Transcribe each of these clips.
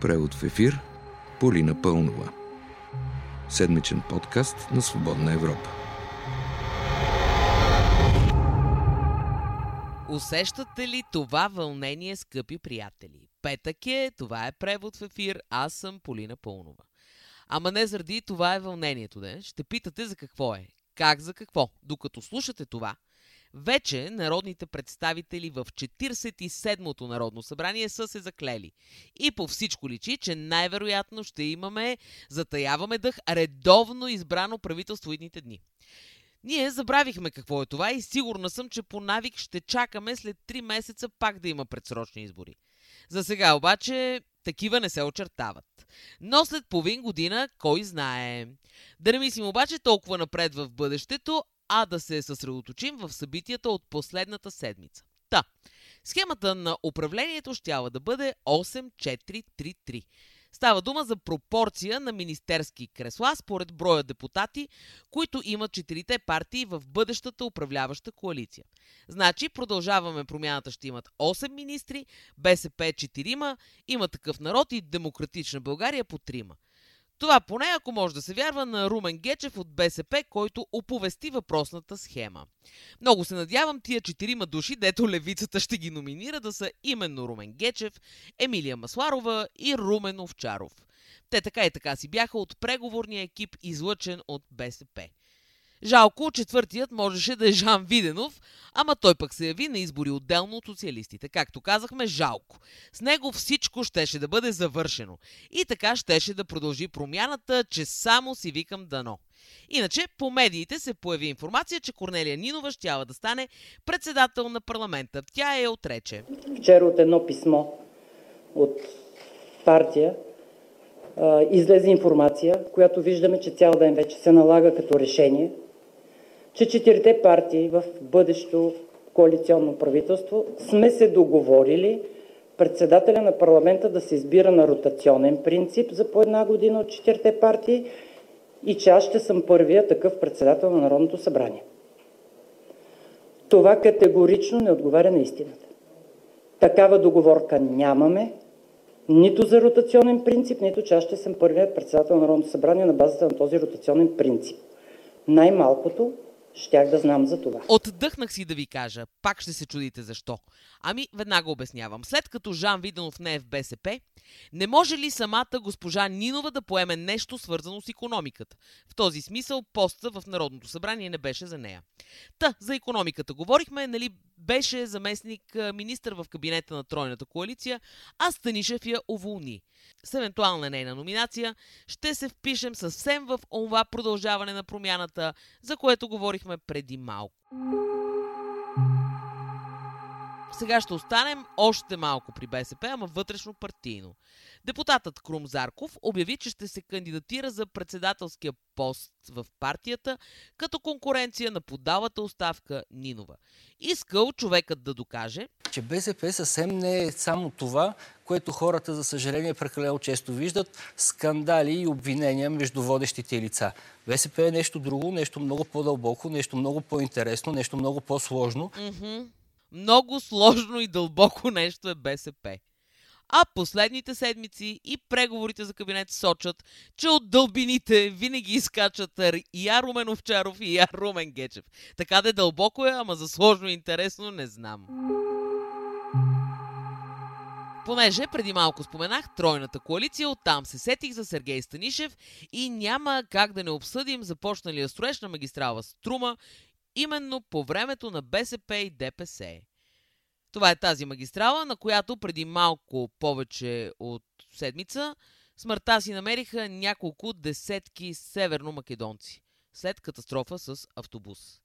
Превод в ефир Полина Пълнова. Седмичен подкаст на Свободна Европа. Усещате ли това вълнение, скъпи приятели? Петък е, това е превод в ефир, аз съм Полина Пълнова. Ама не заради това е вълнението, де. Ще питате за какво е. Как за какво? Докато слушате това, вече народните представители в 47-то Народно събрание са се заклели. И по всичко личи, че най-вероятно ще имаме, затаяваме дъх, редовно избрано правителство идните дни. Ние забравихме какво е това и сигурна съм, че по навик ще чакаме след 3 месеца пак да има предсрочни избори. За сега обаче такива не се очертават. Но след половин година, кой знае. Да не мислим обаче толкова напред в бъдещето, а да се съсредоточим в събитията от последната седмица. Та, схемата на управлението щяла да бъде 8433. Става дума за пропорция на министерски кресла според броя депутати, които имат четирите партии в бъдещата управляваща коалиция. Значи продължаваме промяната ще имат 8 министри, БСП 4, има такъв народ и Демократична България по 3. Това поне ако може да се вярва на Румен Гечев от БСП, който оповести въпросната схема. Много се надявам тия четирима души, дето левицата ще ги номинира, да са именно Румен Гечев, Емилия Масларова и Румен Овчаров. Те така и така си бяха от преговорния екип, излъчен от БСП. Жалко, четвъртият можеше да е Жан Виденов, ама той пък се яви на избори отделно от социалистите. Както казахме, жалко. С него всичко щеше да бъде завършено. И така щеше да продължи промяната, че само си викам дано. Иначе по медиите се появи информация, че Корнелия Нинова щяла да стане председател на парламента. Тя е отрече. Вчера от едно писмо от партия излезе информация, която виждаме, че цял ден вече се налага като решение – че четирите партии в бъдещо коалиционно правителство сме се договорили председателя на парламента да се избира на ротационен принцип за по една година от четирите партии и че аз ще съм първия такъв председател на Народното събрание. Това категорично не отговаря на истината. Такава договорка нямаме, нито за ротационен принцип, нито че аз ще съм първият председател на Народното събрание на базата на този ротационен принцип. Най-малкото щях да знам за това. Отдъхнах си да ви кажа. Пак ще се чудите защо. Ами, веднага обяснявам. След като Жан Виденов не е в БСП, не може ли самата госпожа Нинова да поеме нещо свързано с економиката? В този смисъл поста в Народното събрание не беше за нея. Та, за економиката говорихме, нали беше заместник министър в кабинета на Тройната коалиция, а Станишев я уволни. С евентуална нейна номинация ще се впишем съвсем в онова продължаване на промяната, за което говорихме преди малко. Сега ще останем още малко при БСП, ама вътрешно партийно. Депутатът Крум Зарков обяви, че ще се кандидатира за председателския пост в партията като конкуренция на подалата оставка Нинова. Искал човекът да докаже, че БСП съвсем не е само това, което хората, за съжаление, прекалено често виждат скандали и обвинения между водещите лица. БСП е нещо друго, нещо много по-дълбоко, нещо много по-интересно, нещо много по-сложно. Mm-hmm. Много сложно и дълбоко нещо е БСП. А последните седмици и преговорите за кабинет сочат, че от дълбините винаги изкачат и я Румен Овчаров и я Румен Гечев. Така да е дълбоко е, ама за сложно и интересно не знам. Понеже преди малко споменах тройната коалиция, оттам се сетих за Сергей Станишев и няма как да не обсъдим започналия строеж на магистрала Струма именно по времето на БСП и ДПС. Това е тази магистрала, на която преди малко повече от седмица смъртта си намериха няколко десетки северно-македонци след катастрофа с автобус.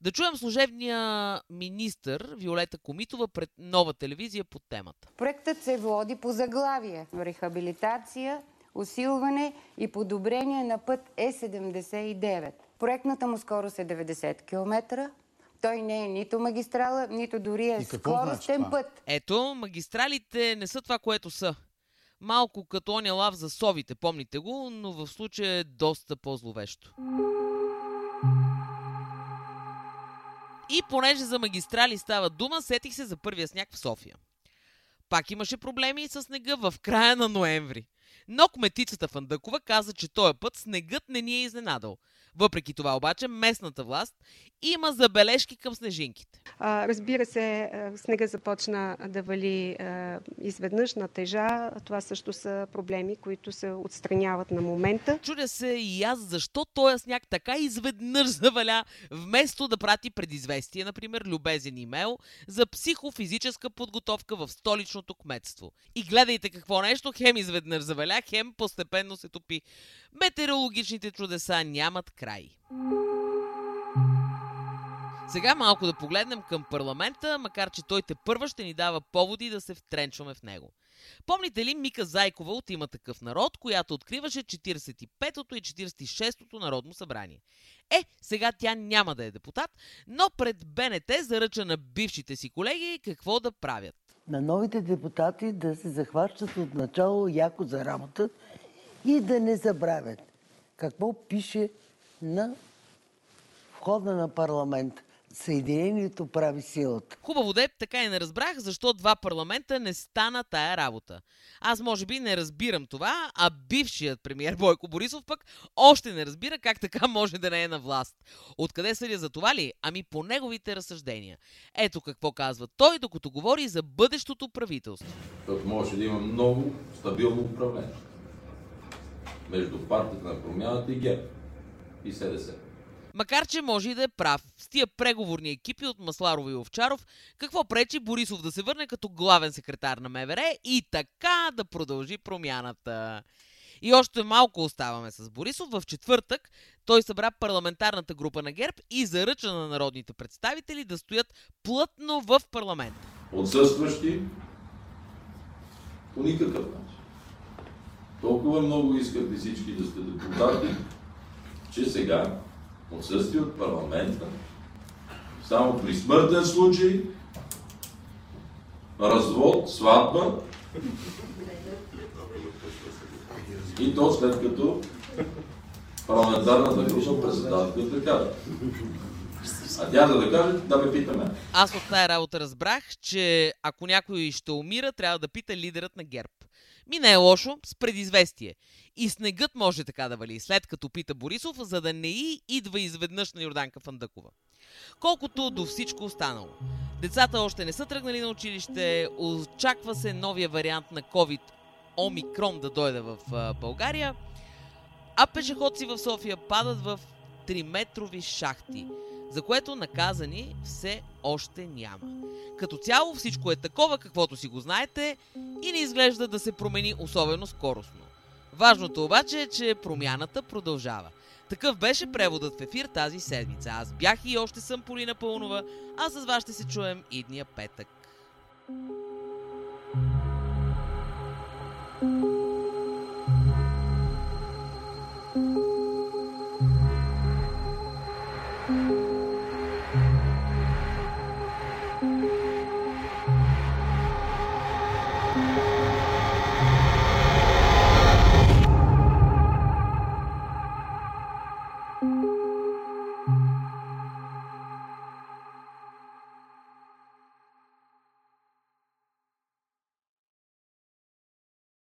Да чуем служебния министър Виолета Комитова пред нова телевизия по темата. Проектът се води по заглавие рехабилитация, усилване и подобрение на път Е79. Проектната му скорост е 90 км. Той не е нито магистрала, нито дори е скоростен значи път. Ето, магистралите не са това, което са. Малко като оня лав за совите, помните го, но в случая е доста по-зловещо. И понеже за магистрали става дума, сетих се за първия сняг в София. Пак имаше проблеми и с снега в края на ноември. Но кметицата Фандъкова каза, че този път снегът не ни е изненадал. Въпреки това обаче местната власт има забележки към снежинките. А, разбира се, снега започна да вали а, изведнъж на тежа. Това също са проблеми, които се отстраняват на момента. Чудя се и аз защо този сняг така изведнъж заваля, вместо да прати предизвестие, например, любезен имейл за психофизическа подготовка в столичното кметство. И гледайте какво нещо, хем изведнъж заваля, хем постепенно се топи. Метеорологичните чудеса нямат край. Сега малко да погледнем към парламента, макар че той те първа ще ни дава поводи да се втренчваме в него. Помните ли Мика Зайкова от има такъв народ, която откриваше 45-то и 46-то народно събрание? Е, сега тя няма да е депутат, но пред БНТ заръча на бившите си колеги какво да правят. На новите депутати да се захващат от начало яко за работа и да не забравят какво пише на входа на парламента. Съединението прави силата. Хубаво де, така и не разбрах защо два парламента не стана тая работа. Аз може би не разбирам това, а бившият премиер Бойко Борисов пък още не разбира как така може да не е на власт. Откъде съдя за това ли? Ами по неговите разсъждения. Ето какво казва той, докато говори за бъдещото правителство. Защото може да има много стабилно управление между партията на промяната и ГЕРБ и СДС. Макар, че може и да е прав. С тия преговорни екипи от Масларова и Овчаров, какво пречи Борисов да се върне като главен секретар на МВР и така да продължи промяната. И още малко оставаме с Борисов. В четвъртък той събра парламентарната група на ГЕРБ и заръча на народните представители да стоят плътно в парламента. Отсъстващи по никакъв начин. Толкова много искате всички да сте депутати, че сега отсъствие от парламента, само при смъртен случай, развод, сватба и то след като парламентарната група председателката каже. А тя да каже, да ме питаме. Аз от тая работа разбрах, че ако някой ще умира, трябва да пита лидерът на ГЕРБ. Ми не е лошо, с предизвестие. И снегът може така да вали, след като пита Борисов, за да не и идва изведнъж на Йорданка Фандъкова. Колкото до всичко останало. Децата още не са тръгнали на училище, очаква се новия вариант на COVID Омикрон да дойде в България, а пешеходци в София падат в 3-метрови шахти, за което наказани все още няма. Като цяло всичко е такова, каквото си го знаете и не изглежда да се промени особено скоростно. Важното обаче е, че промяната продължава. Такъв беше преводът в ефир тази седмица. Аз бях и още съм Полина Пълнова, а с вас ще се чуем идния петък. thank you